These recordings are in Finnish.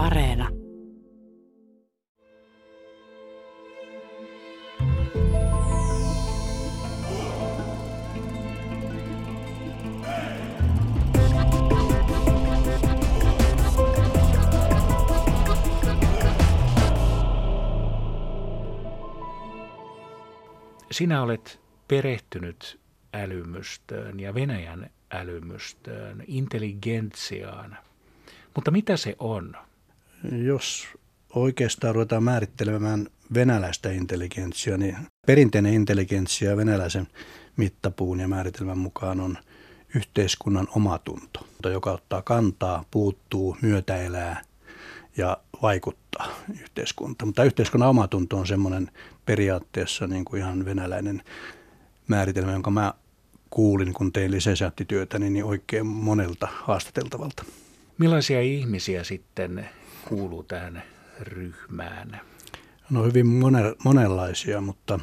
Areena. Sinä olet perehtynyt älymystöön ja Venäjän älymystöön, intelligentsiaan. Mutta mitä se on? Jos oikeastaan ruvetaan määrittelemään venäläistä intelligentsiaa, niin perinteinen intelligentsia venäläisen mittapuun ja määritelmän mukaan on yhteiskunnan omatunto, joka ottaa kantaa, puuttuu, myötäelää ja vaikuttaa yhteiskuntaan. Mutta yhteiskunnan omatunto on semmoinen periaatteessa niin kuin ihan venäläinen määritelmä, jonka mä kuulin, kun tein lisensiaattityötä, niin oikein monelta haastateltavalta. Millaisia ihmisiä sitten kuuluu tähän ryhmään? No hyvin monenlaisia, mutta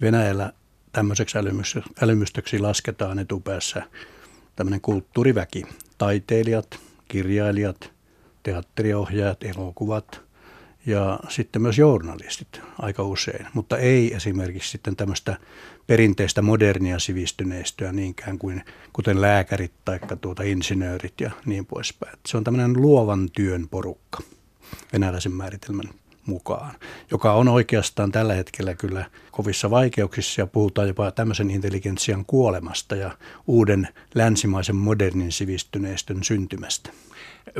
Venäjällä tämmöiseksi älymystöksi lasketaan etupäässä tämmöinen kulttuuriväki. Taiteilijat, kirjailijat, teatteriohjaajat, elokuvat ja sitten myös journalistit aika usein, mutta ei esimerkiksi sitten tämmöistä perinteistä modernia sivistyneistöä niinkään kuin kuten lääkärit tai tuota insinöörit ja niin poispäin. Se on tämmöinen luovan työn porukka venäläisen määritelmän mukaan, joka on oikeastaan tällä hetkellä kyllä kovissa vaikeuksissa ja puhutaan jopa tämmöisen intelligentsian kuolemasta ja uuden länsimaisen modernin sivistyneistön syntymästä.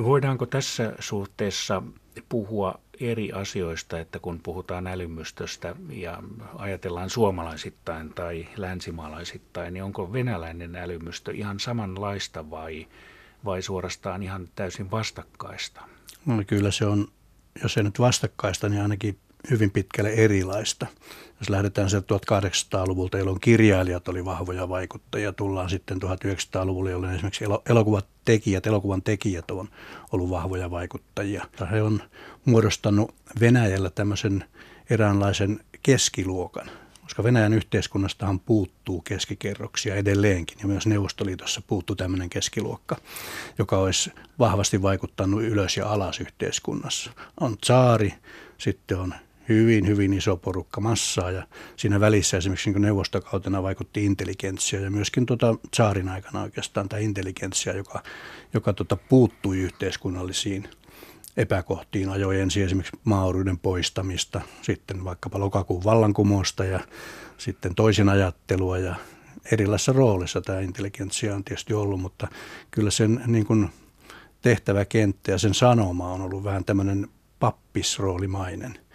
Voidaanko tässä suhteessa puhua eri asioista, että kun puhutaan älymystöstä ja ajatellaan suomalaisittain tai länsimaalaisittain, niin onko venäläinen älymystö ihan samanlaista vai, vai suorastaan ihan täysin vastakkaista? No, kyllä se on, jos ei nyt vastakkaista, niin ainakin hyvin pitkälle erilaista. Jos lähdetään sieltä 1800-luvulta, jolloin kirjailijat oli vahvoja vaikuttajia, tullaan sitten 1900-luvulle, jolloin esimerkiksi elokuvat tekijät, elokuvan tekijät on ollut vahvoja vaikuttajia. He on muodostanut Venäjällä tämmöisen eräänlaisen keskiluokan, koska Venäjän yhteiskunnastahan puuttuu keskikerroksia edelleenkin, ja myös Neuvostoliitossa puuttuu tämmöinen keskiluokka, joka olisi vahvasti vaikuttanut ylös ja alas yhteiskunnassa. On tsaari, sitten on hyvin, hyvin iso porukka massaa. Ja siinä välissä esimerkiksi niin neuvostokautena vaikutti intelligentsia ja myöskin tuota saarin aikana oikeastaan tämä intelligentsia, joka, joka tuota puuttui yhteiskunnallisiin epäkohtiin, ajoi ensin esimerkiksi maaoruuden poistamista, sitten vaikkapa lokakuun vallankumousta ja sitten toisin ajattelua ja erilaisissa roolissa tämä intelligentsia on tietysti ollut, mutta kyllä sen niin kuin tehtäväkenttä ja sen sanoma on ollut vähän tämmöinen pappisroolimainen –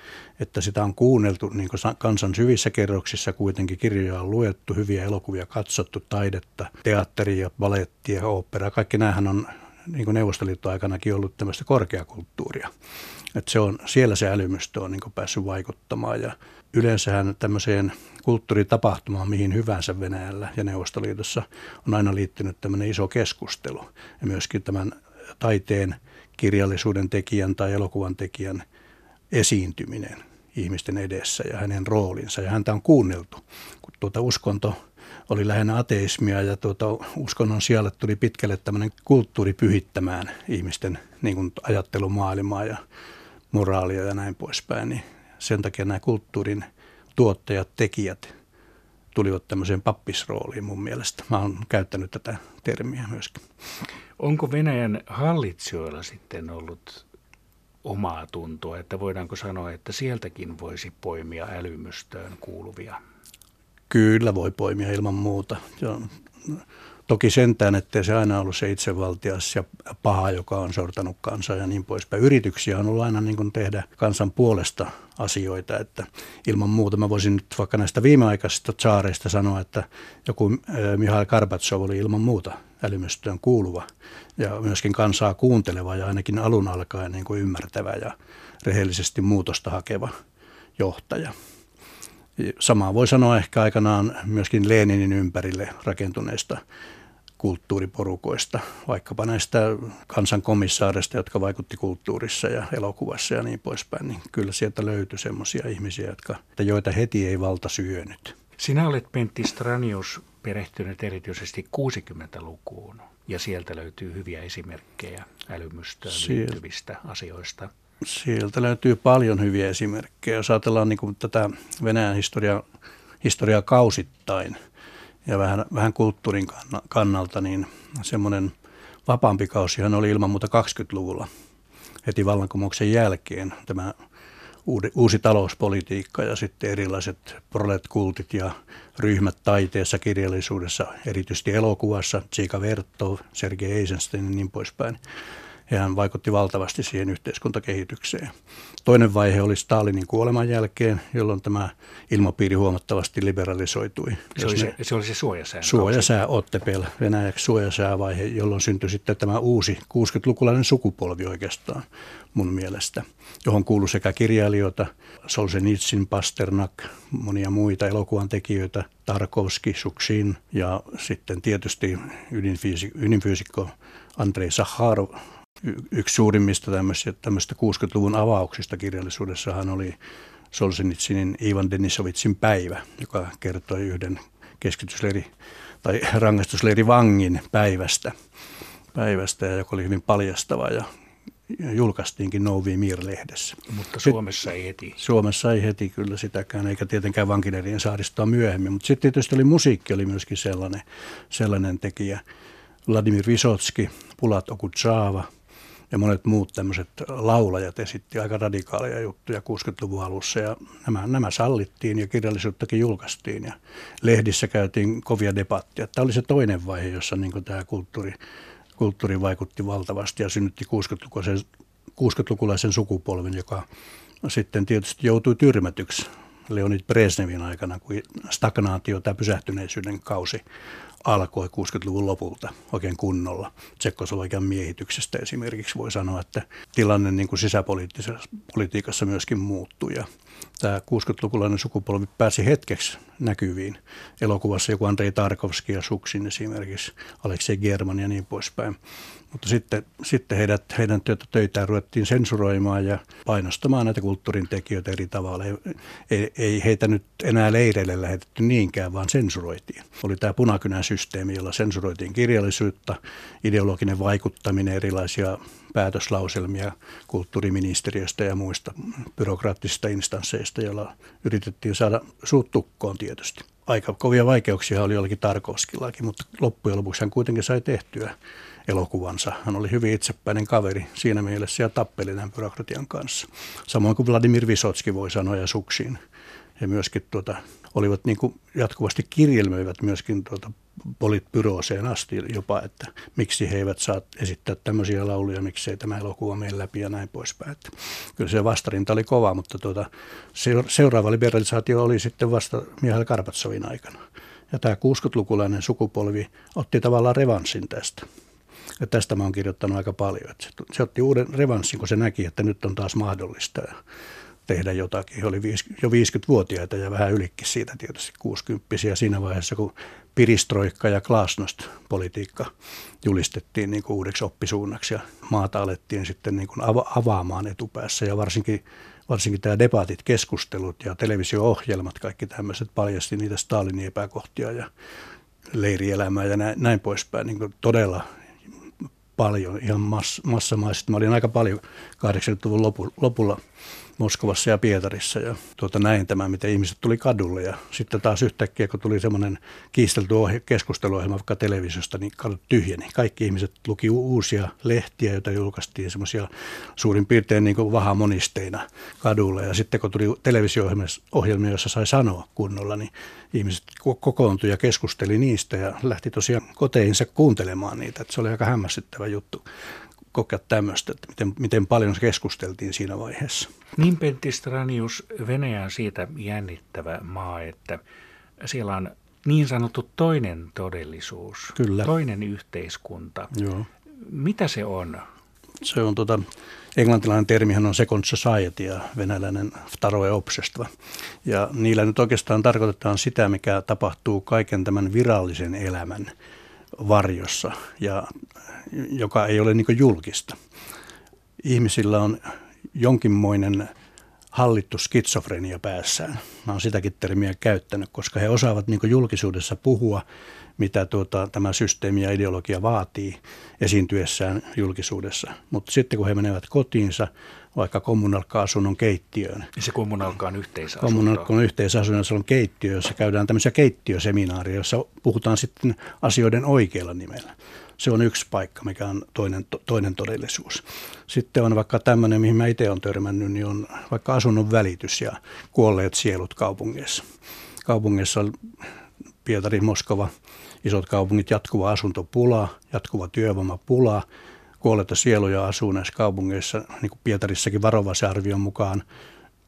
että sitä on kuunneltu niin kansan syvissä kerroksissa kuitenkin kirjoja on luettu, hyviä elokuvia katsottu, taidetta, teatteria, balettia, oopperaa. Kaikki näähän on niin kuin Neuvostoliiton aikanakin ollut tämmöistä korkeakulttuuria. Että se on, siellä se älymystö on niin kuin päässyt vaikuttamaan ja yleensähän tämmöiseen kulttuuritapahtumaan mihin hyvänsä Venäjällä ja Neuvostoliitossa on aina liittynyt tämmöinen iso keskustelu ja myöskin tämän taiteen, kirjallisuuden tekijän tai elokuvan tekijän esiintyminen ihmisten edessä ja hänen roolinsa. Ja häntä on kuunneltu, kun tuota uskonto oli lähinnä ateismia ja tuota uskonnon siellä tuli pitkälle tämmöinen kulttuuri pyhittämään ihmisten niin kuin ajattelumaailmaa ja moraalia ja näin poispäin. Niin sen takia nämä kulttuurin tuottajat, tekijät tulivat tämmöiseen pappisrooliin mun mielestä. Mä oon käyttänyt tätä termiä myöskin. Onko Venäjän hallitsijoilla sitten ollut omaa tuntoa, että voidaanko sanoa, että sieltäkin voisi poimia älymystöön kuuluvia? Kyllä voi poimia ilman muuta. Toki sentään, että se aina ollut se itsevaltias ja paha, joka on sortanut kansaa ja niin poispäin. Yrityksiä on ollut aina niin kuin tehdä kansan puolesta asioita, että ilman muuta mä voisin nyt vaikka näistä viimeaikaisista saareista sanoa, että joku Mihail Karbatsov oli ilman muuta älymystöön kuuluva ja myöskin kansaa kuunteleva ja ainakin alun alkaen niin kuin ymmärtävä ja rehellisesti muutosta hakeva johtaja. Samaa voi sanoa ehkä aikanaan myöskin Leninin ympärille rakentuneista kulttuuriporukoista, vaikkapa näistä kansankomissaareista, jotka vaikutti kulttuurissa ja elokuvassa ja niin poispäin, niin kyllä sieltä löytyi semmoisia ihmisiä, jotka, joita heti ei valta syönyt. Sinä olet Pentti Stranius perehtynyt erityisesti 60-lukuun ja sieltä löytyy hyviä esimerkkejä älymystöön liittyvistä asioista. Sieltä löytyy paljon hyviä esimerkkejä. Jos ajatellaan niin kuin tätä Venäjän historiaa, historiaa kausittain ja vähän, vähän kulttuurin kannalta, niin semmoinen vapaampi kausihan oli ilman muuta 20-luvulla heti vallankumouksen jälkeen. Tämä uusi talouspolitiikka ja sitten erilaiset proletkultit ja ryhmät taiteessa, kirjallisuudessa, erityisesti elokuvassa, Tsika Vertov, Sergei Eisenstein ja niin poispäin ja hän vaikutti valtavasti siihen yhteiskuntakehitykseen. Toinen vaihe oli Stalinin kuoleman jälkeen, jolloin tämä ilmapiiri huomattavasti liberalisoitui. Se oli se, se, oli se suojasää. Suojasää Ottepel, Venäjäksi suojasäävaihe, jolloin syntyi sitten tämä uusi 60-lukulainen sukupolvi oikeastaan mun mielestä, johon kuului sekä kirjailijoita, Solzhenitsyn, Pasternak, monia muita elokuvan tekijöitä, Tarkovski, Suksin ja sitten tietysti ydinfyysikko Andrei Sakharov, yksi suurimmista tämmöistä 60-luvun avauksista kirjallisuudessahan oli Solzhenitsinin Ivan Denisovitsin päivä, joka kertoi yhden keskitysleiri tai rangaistusleiri vangin päivästä, päivästä ja joka oli hyvin paljastava ja julkaistiinkin Novi Mir-lehdessä. Mutta Suomessa ei heti. Suomessa ei heti kyllä sitäkään, eikä tietenkään vankileirien saaristoa myöhemmin. Mutta sitten tietysti oli musiikki oli myöskin sellainen, sellainen tekijä. Vladimir Visotski, Pulat Okutsava – ja monet muut tämmöiset laulajat esitti aika radikaaleja juttuja 60-luvun alussa ja nämä, nämä sallittiin ja kirjallisuuttakin julkaistiin ja lehdissä käytiin kovia debatteja. Tämä oli se toinen vaihe, jossa niin tämä kulttuuri, kulttuuri vaikutti valtavasti ja synnytti 60-lukulaisen, 60-lukulaisen sukupolven, joka sitten tietysti joutui tyrmätyksi Leonid Brezhnevin aikana, kun stagnaatio, tämä pysähtyneisyyden kausi alkoi 60-luvun lopulta oikein kunnolla. Tsekkoslovakian miehityksestä esimerkiksi voi sanoa, että tilanne niin kuin sisäpolitiikassa myöskin muuttui. Ja tämä 60-lukulainen sukupolvi pääsi hetkeksi näkyviin. Elokuvassa joku Andrei Tarkovski ja Suksin esimerkiksi, Aleksei German ja niin poispäin. Mutta sitten, sitten heidät, heidän työtä, töitään ruvettiin sensuroimaan ja painostamaan näitä kulttuurin tekijöitä eri tavalla. Ei, ei, ei heitä nyt enää leireille lähetetty niinkään, vaan sensuroitiin. Oli tämä punakynän systeemi, jolla sensuroitiin kirjallisuutta, ideologinen vaikuttaminen, erilaisia päätöslauselmia kulttuuriministeriöstä ja muista byrokraattisista instansseista, joilla yritettiin saada suut tukkoon tietysti. Aika kovia vaikeuksia oli jollakin Tarkovskillakin, mutta loppujen lopuksi hän kuitenkin sai tehtyä elokuvansa. Hän oli hyvin itsepäinen kaveri siinä mielessä ja tappeli tämän byrokratian kanssa. Samoin kuin Vladimir Visotski voi sanoa ja Suksin. He myöskin tuota, olivat niin kuin jatkuvasti kirjelmöivät myöskin tuota politbyrooseen asti jopa, että miksi he eivät saa esittää tämmöisiä lauluja, miksi ei tämä elokuva mene läpi ja näin poispäin. Että kyllä se vastarinta oli kova, mutta tuota, seuraava liberalisaatio oli sitten vasta Mihail Karpatsovin aikana. Ja tämä 60-lukulainen sukupolvi otti tavallaan revanssin tästä. Ja tästä mä oon kirjoittanut aika paljon. Että se, otti uuden revanssin, kun se näki, että nyt on taas mahdollista tehdä jotakin. He oli jo 50-vuotiaita ja vähän ylikin siitä tietysti 60 siinä vaiheessa, kun piristroikka ja glasnost-politiikka julistettiin niin kuin uudeksi oppisuunnaksi ja maata alettiin sitten niin kuin avaamaan etupäässä ja varsinkin, varsinkin tämä debatit, keskustelut ja televisio-ohjelmat, kaikki tämmöiset paljasti niitä Stalinin epäkohtia ja leirielämää ja näin, näin poispäin niin kuin todella paljon, ihan mass, massamaisesti. Mä olin aika paljon 80-luvun lopulla Moskovassa ja Pietarissa ja tuota, näin tämä, miten ihmiset tuli kadulle ja sitten taas yhtäkkiä, kun tuli semmoinen kiistelty ohje, keskusteluohjelma vaikka televisiosta, niin kadut tyhjeni. Kaikki ihmiset luki uusia lehtiä, joita julkaistiin semmoisia suurin piirtein niin vahamonisteina kadulle ja sitten kun tuli televisio-ohjelmia, joissa sai sanoa kunnolla, niin ihmiset kokoontui ja keskusteli niistä ja lähti tosiaan koteihinsa kuuntelemaan niitä. Että se oli aika hämmästyttävä juttu kokea tämmöistä, että miten, miten paljon se keskusteltiin siinä vaiheessa. Niin Pentti Stranius, Venäjä on siitä jännittävä maa, että siellä on niin sanottu toinen todellisuus, Kyllä. toinen yhteiskunta. Joo. Mitä se on? Se on tota, englantilainen termihän on second society ja venäläinen vtaroe obsestva. Ja niillä nyt oikeastaan tarkoitetaan sitä, mikä tapahtuu kaiken tämän virallisen elämän varjossa ja joka ei ole niin julkista. Ihmisillä on jonkinmoinen hallittu skitsofrenia päässään. Mä oon sitäkin termiä käyttänyt, koska he osaavat niin julkisuudessa puhua mitä tuota, tämä systeemi ja ideologia vaatii esiintyessään julkisuudessa. Mutta sitten kun he menevät kotiinsa, vaikka kommunalkka-asunnon keittiöön. Ja se kommunalkka on yhteisasunto. Kommunalkka on yhteisasunto, se on keittiö, jossa käydään tämmöisiä keittiöseminaaria, jossa puhutaan sitten asioiden oikealla nimellä. Se on yksi paikka, mikä on toinen, toinen todellisuus. Sitten on vaikka tämmöinen, mihin mä itse olen törmännyt, niin on vaikka asunnon välitys ja kuolleet sielut kaupungeissa. Kaupungeissa on Pietari, Moskova, isot kaupungit, jatkuva asuntopula, jatkuva työvoimapula, kuolleita sieluja asuu näissä kaupungeissa, niin kuin Pietarissakin varovaisen arvion mukaan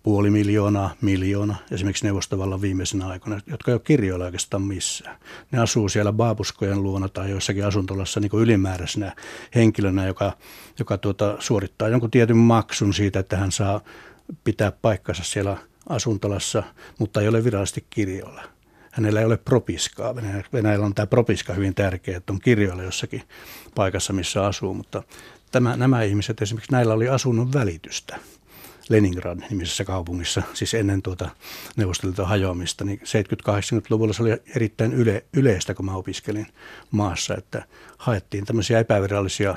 puoli miljoonaa, miljoona, esimerkiksi neuvostovallan viimeisenä aikoina, jotka ei ole kirjoilla oikeastaan missään. Ne asuu siellä baabuskojen luona tai joissakin asuntolassa niin ylimääräisenä henkilönä, joka, joka tuota, suorittaa jonkun tietyn maksun siitä, että hän saa pitää paikkansa siellä asuntolassa, mutta ei ole virallisesti kirjoilla. Hänellä ei ole propiskaa. Venäjällä on tämä propiska hyvin tärkeä, että on kirjoilla jossakin paikassa, missä asuu, mutta tämä, nämä ihmiset esimerkiksi näillä oli asunnon välitystä – Leningrad nimisessä kaupungissa, siis ennen tuota Neuvostoliiton hajoamista, niin 70-80-luvulla se oli erittäin yle, yleistä, kun mä opiskelin maassa, että haettiin tämmöisiä epävirallisia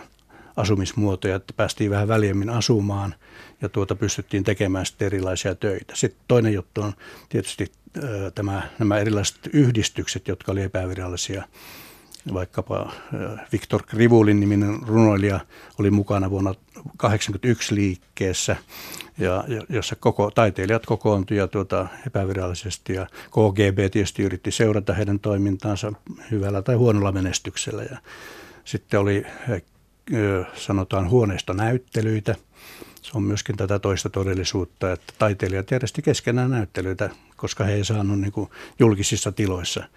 asumismuotoja, että päästiin vähän väljemmin asumaan ja tuota pystyttiin tekemään sitten erilaisia töitä. Sitten toinen juttu on tietysti tämä, nämä erilaiset yhdistykset, jotka oli epävirallisia vaikkapa Viktor Krivulin niminen runoilija oli mukana vuonna 1981 liikkeessä, ja, jossa koko, taiteilijat kokoontuivat tuota, epävirallisesti ja KGB tietysti yritti seurata heidän toimintaansa hyvällä tai huonolla menestyksellä. Ja sitten oli sanotaan huoneistonäyttelyitä. Se on myöskin tätä toista todellisuutta, että taiteilijat järjesti keskenään näyttelyitä, koska he ei saanut niin julkisissa tiloissa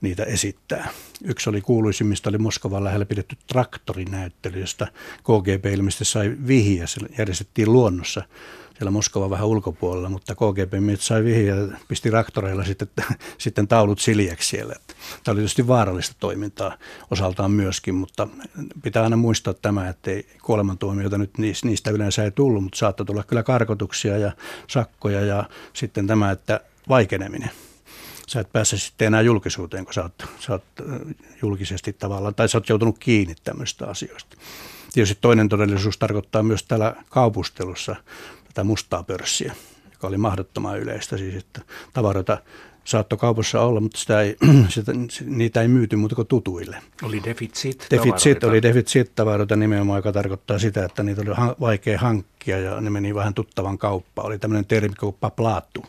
niitä esittää. Yksi oli kuuluisimmista, oli Moskovan lähellä pidetty traktorinäyttely, josta KGB ilmeisesti sai vihiä. Se järjestettiin luonnossa siellä Moskovan vähän ulkopuolella, mutta KGB sai vihiä ja pisti traktoreilla sitten, sitten taulut siljäksi siellä. Tämä oli tietysti vaarallista toimintaa osaltaan myöskin, mutta pitää aina muistaa tämä, että ei kuolemantuomioita nyt niistä yleensä ei tullut, mutta saattoi tulla kyllä karkotuksia ja sakkoja ja sitten tämä, että vaikeneminen sä et pääse sitten enää julkisuuteen, kun sä oot, sä oot julkisesti tavallaan, tai sä oot joutunut kiinni tämmöistä asioista. Tietysti toinen todellisuus tarkoittaa myös täällä kaupustelussa tätä mustaa pörssiä, joka oli mahdottoman yleistä, siis että tavaroita saattoi kaupassa olla, mutta sitä ei, sitä, niitä ei myyty muuta kuin tutuille. Oli deficit Deficit oli deficit tavaroita nimenomaan, joka tarkoittaa sitä, että niitä oli vaikea hankkia ja ne meni vähän tuttavan kauppaan. Oli tämmöinen termi kuin paplaattu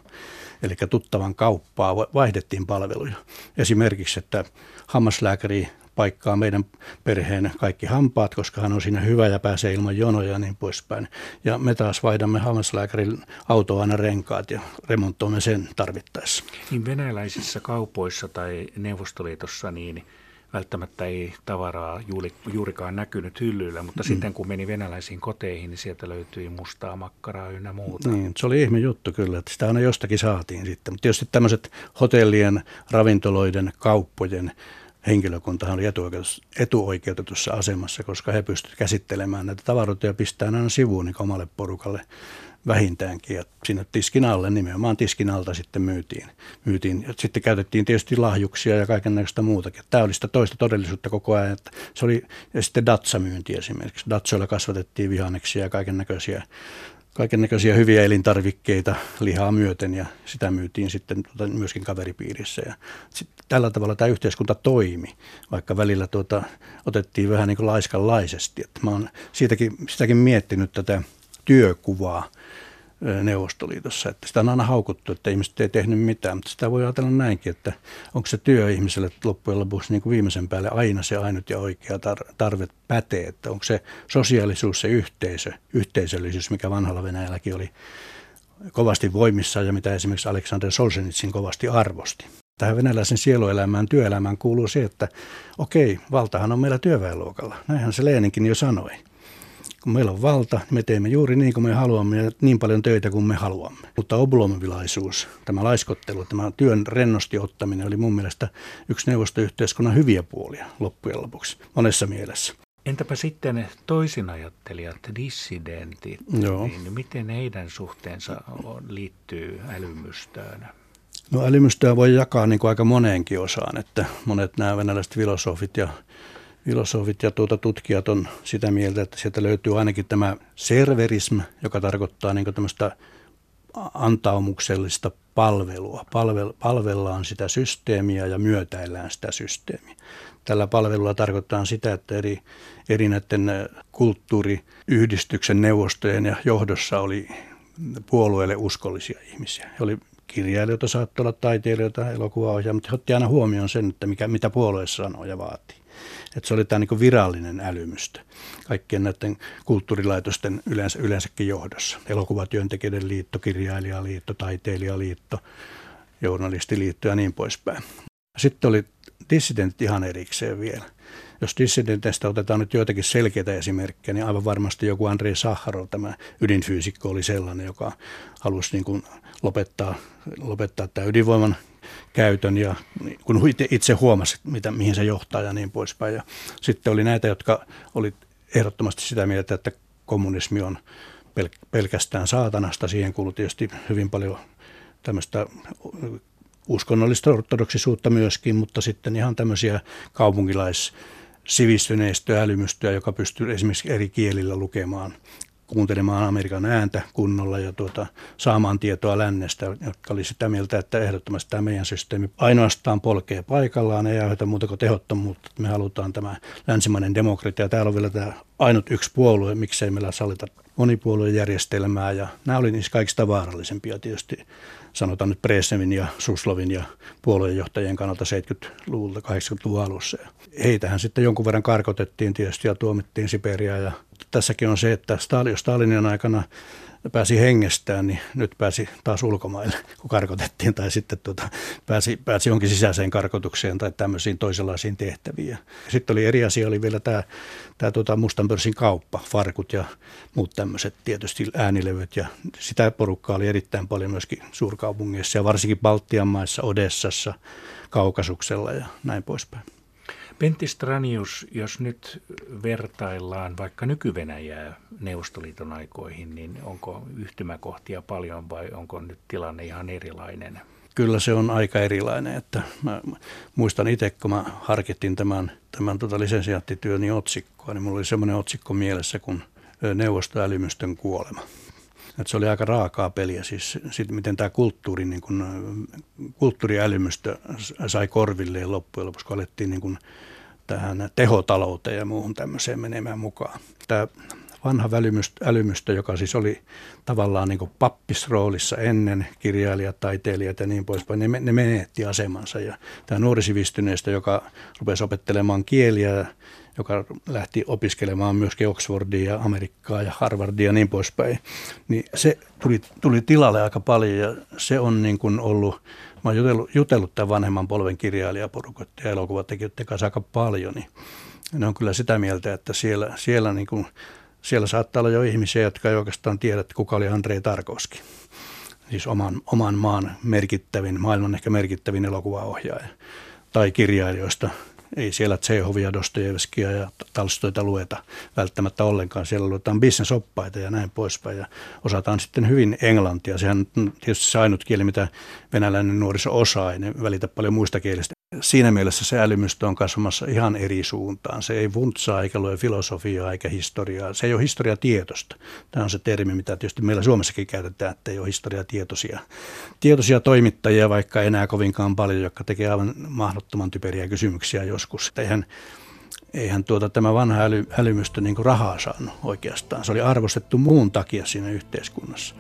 eli tuttavan kauppaa, vaihdettiin palveluja. Esimerkiksi, että hammaslääkäri paikkaa meidän perheen kaikki hampaat, koska hän on siinä hyvä ja pääsee ilman jonoja ja niin poispäin. Ja me taas vaihdamme hammaslääkärin autoa aina renkaat ja remontoimme sen tarvittaessa. Niin venäläisissä kaupoissa tai Neuvostoliitossa niin – välttämättä ei tavaraa juuri, juurikaan näkynyt hyllyillä, mutta mm. sitten kun meni venäläisiin koteihin, niin sieltä löytyi mustaa makkaraa ynnä muuta. Niin, se oli ihme juttu kyllä, että sitä aina jostakin saatiin sitten. Mutta tietysti tämmöiset hotellien, ravintoloiden, kauppojen henkilökuntahan oli etuoikeutetussa asemassa, koska he pystyivät käsittelemään näitä tavaroita ja pistämään aina sivuun niin omalle porukalle vähintäänkin. Ja sinne tiskin alle, nimenomaan tiskin alta sitten myytiin. myytiin. Ja sitten käytettiin tietysti lahjuksia ja kaikenlaista muutakin. Tämä oli sitä toista todellisuutta koko ajan. Että se oli, ja sitten datsamyynti esimerkiksi. Datsoilla kasvatettiin vihanneksia ja kaiken näköisiä kaiken näköisiä hyviä elintarvikkeita lihaa myöten ja sitä myytiin sitten tuota myöskin kaveripiirissä. Ja sit tällä tavalla tämä yhteiskunta toimi, vaikka välillä tuota, otettiin vähän niin kuin laiskanlaisesti. Että mä oon siitäkin, sitäkin miettinyt tätä työkuvaa Neuvostoliitossa. Että sitä on aina haukuttu, että ihmiset ei tehnyt mitään, mutta sitä voi ajatella näinkin, että onko se työ ihmiselle loppujen lopuksi niin kuin viimeisen päälle aina se ainut ja oikea tarve pätee, että onko se sosiaalisuus, se yhteisö, yhteisöllisyys, mikä vanhalla Venäjälläkin oli kovasti voimissa ja mitä esimerkiksi Aleksander Solzhenitsin kovasti arvosti. Tähän venäläisen sieluelämään, työelämään kuuluu se, että okei, valtahan on meillä työväenluokalla. Näinhän se Leeninkin jo sanoi kun meillä on valta, niin me teemme juuri niin kuin me haluamme ja niin paljon töitä kuin me haluamme. Mutta oblomovilaisuus, tämä laiskottelu, tämä työn rennosti ottaminen oli mun mielestä yksi neuvostoyhteiskunnan hyviä puolia loppujen lopuksi monessa mielessä. Entäpä sitten toisinajattelijat, dissidentit, Joo. niin miten heidän suhteensa liittyy älymystöön? No älymystöä voi jakaa niin kuin aika moneenkin osaan, että monet nämä venäläiset filosofit ja filosofit ja tuota tutkijat on sitä mieltä, että sieltä löytyy ainakin tämä serverism, joka tarkoittaa niin tämmöistä antaumuksellista palvelua. Palvel, palvellaan sitä systeemiä ja myötäillään sitä systeemiä. Tällä palvelulla tarkoittaa sitä, että eri, eri näiden kulttuuriyhdistyksen neuvostojen ja johdossa oli puolueelle uskollisia ihmisiä. He oli kirjailijoita, saattoi olla taiteilijoita, elokuvaohjaajia, mutta he otti aina huomioon sen, että mikä, mitä puolue sanoo ja vaatii. Että se oli tämä niin virallinen älymystö kaikkien näiden kulttuurilaitosten yleensä, yleensäkin johdossa. Elokuvatyöntekijöiden liitto, kirjailijaliitto, taiteilijaliitto, journalistiliitto ja niin poispäin. Sitten oli dissidentti ihan erikseen vielä. Jos dissidenteistä otetaan nyt joitakin selkeitä esimerkkejä, niin aivan varmasti joku Andrei Saharov, tämä ydinfyysikko, oli sellainen, joka halusi niin kuin lopettaa, lopettaa tämä ydinvoiman käytön ja kun itse huomasi, mitä, mihin se johtaa ja niin poispäin. Ja sitten oli näitä, jotka oli ehdottomasti sitä mieltä, että kommunismi on pelkästään saatanasta. Siihen kuului tietysti hyvin paljon tämmöistä uskonnollista ortodoksisuutta myöskin, mutta sitten ihan tämmöisiä kaupunkilais sivistyneistöä, älymystöä, joka pystyy esimerkiksi eri kielillä lukemaan kuuntelemaan Amerikan ääntä kunnolla ja tuota, saamaan tietoa lännestä, jotka oli sitä mieltä, että ehdottomasti tämä meidän systeemi ainoastaan polkee paikallaan, ei aiheuta muuta kuin tehottomuutta. Me halutaan tämä länsimainen demokratia. Täällä on vielä tämä ainut yksi puolue, miksei meillä salita monipuoluejärjestelmää ja nämä oli niissä kaikista vaarallisempia tietysti sanotaan nyt Presevin ja Suslovin ja puolueenjohtajien kannalta 70-luvulta 80-luvun alussa. Heitähän sitten jonkun verran karkotettiin tietysti ja tuomittiin Siperiaan ja tässäkin on se, että Stalin, Stalinin aikana pääsi hengestään, niin nyt pääsi taas ulkomaille, kun karkotettiin, tai sitten tuota, pääsi, pääsi jonkin sisäiseen karkotukseen tai tämmöisiin toisenlaisiin tehtäviin. Sitten oli eri asia, oli vielä tämä, tämä tuota mustan pörssin kauppa, farkut ja muut tämmöiset tietysti äänilevyt, ja sitä porukkaa oli erittäin paljon myöskin suurkaupungeissa, ja varsinkin Baltian maissa, Odessassa, Kaukasuksella ja näin poispäin. Pentti Stranius, jos nyt vertaillaan vaikka nyky Neuvostoliiton aikoihin, niin onko yhtymäkohtia paljon vai onko nyt tilanne ihan erilainen? Kyllä se on aika erilainen. Että mä muistan itse, kun mä harkittiin tämän, tämän tota lisensiaattityöni otsikkoa, niin mulla oli semmoinen otsikko mielessä kuin neuvostoälymystön kuolema. Että se oli aika raakaa peliä, siis sit miten tämä kulttuuri, niin kun, kulttuuriälymystö sai korvilleen loppujen lopuksi, kun alettiin niin kun tähän tehotalouteen ja muuhun tämmöiseen menemään mukaan. Tämä vanha välymystö, älymystö, joka siis oli tavallaan niin pappisroolissa ennen kirjailijat, taiteilijat ja niin poispäin, ne, ne menetti asemansa. Ja tämä nuori sivistyneistö, joka rupesi opettelemaan kieliä, joka lähti opiskelemaan myöskin Oxfordia ja Amerikkaa ja Harvardia ja niin poispäin, niin se tuli, tuli tilalle aika paljon ja se on niin kuin ollut mä oon jutellut, jutellut tämän vanhemman polven kirjailijaporukat ja elokuvatekijöiden kanssa aika paljon, niin ne on kyllä sitä mieltä, että siellä, siellä, niin kuin, siellä saattaa olla jo ihmisiä, jotka ei oikeastaan tiedä, että kuka oli Andrei Tarkovski. Siis oman, oman maan merkittävin, maailman ehkä merkittävin elokuvaohjaaja tai kirjailijoista ei siellä Tsehovia, Dostojevskia ja Talstoita lueta välttämättä ollenkaan. Siellä luetaan bisnesoppaita ja näin poispäin ja osataan sitten hyvin englantia. Sehän on tietysti se ainut kieli, mitä venäläinen nuoriso osaa, ei ne välitä paljon muista kielistä siinä mielessä se älymystö on kasvamassa ihan eri suuntaan. Se ei vuntsaa eikä lue filosofiaa eikä historiaa. Se ei ole historiatietosta. Tämä on se termi, mitä tietysti meillä Suomessakin käytetään, että ei ole historiatietoisia tietoisia toimittajia, vaikka enää kovinkaan paljon, jotka tekee aivan mahdottoman typeriä kysymyksiä joskus. Eihän, eihän tuota, tämä vanha äly, älymystö niin rahaa saanut oikeastaan. Se oli arvostettu muun takia siinä yhteiskunnassa.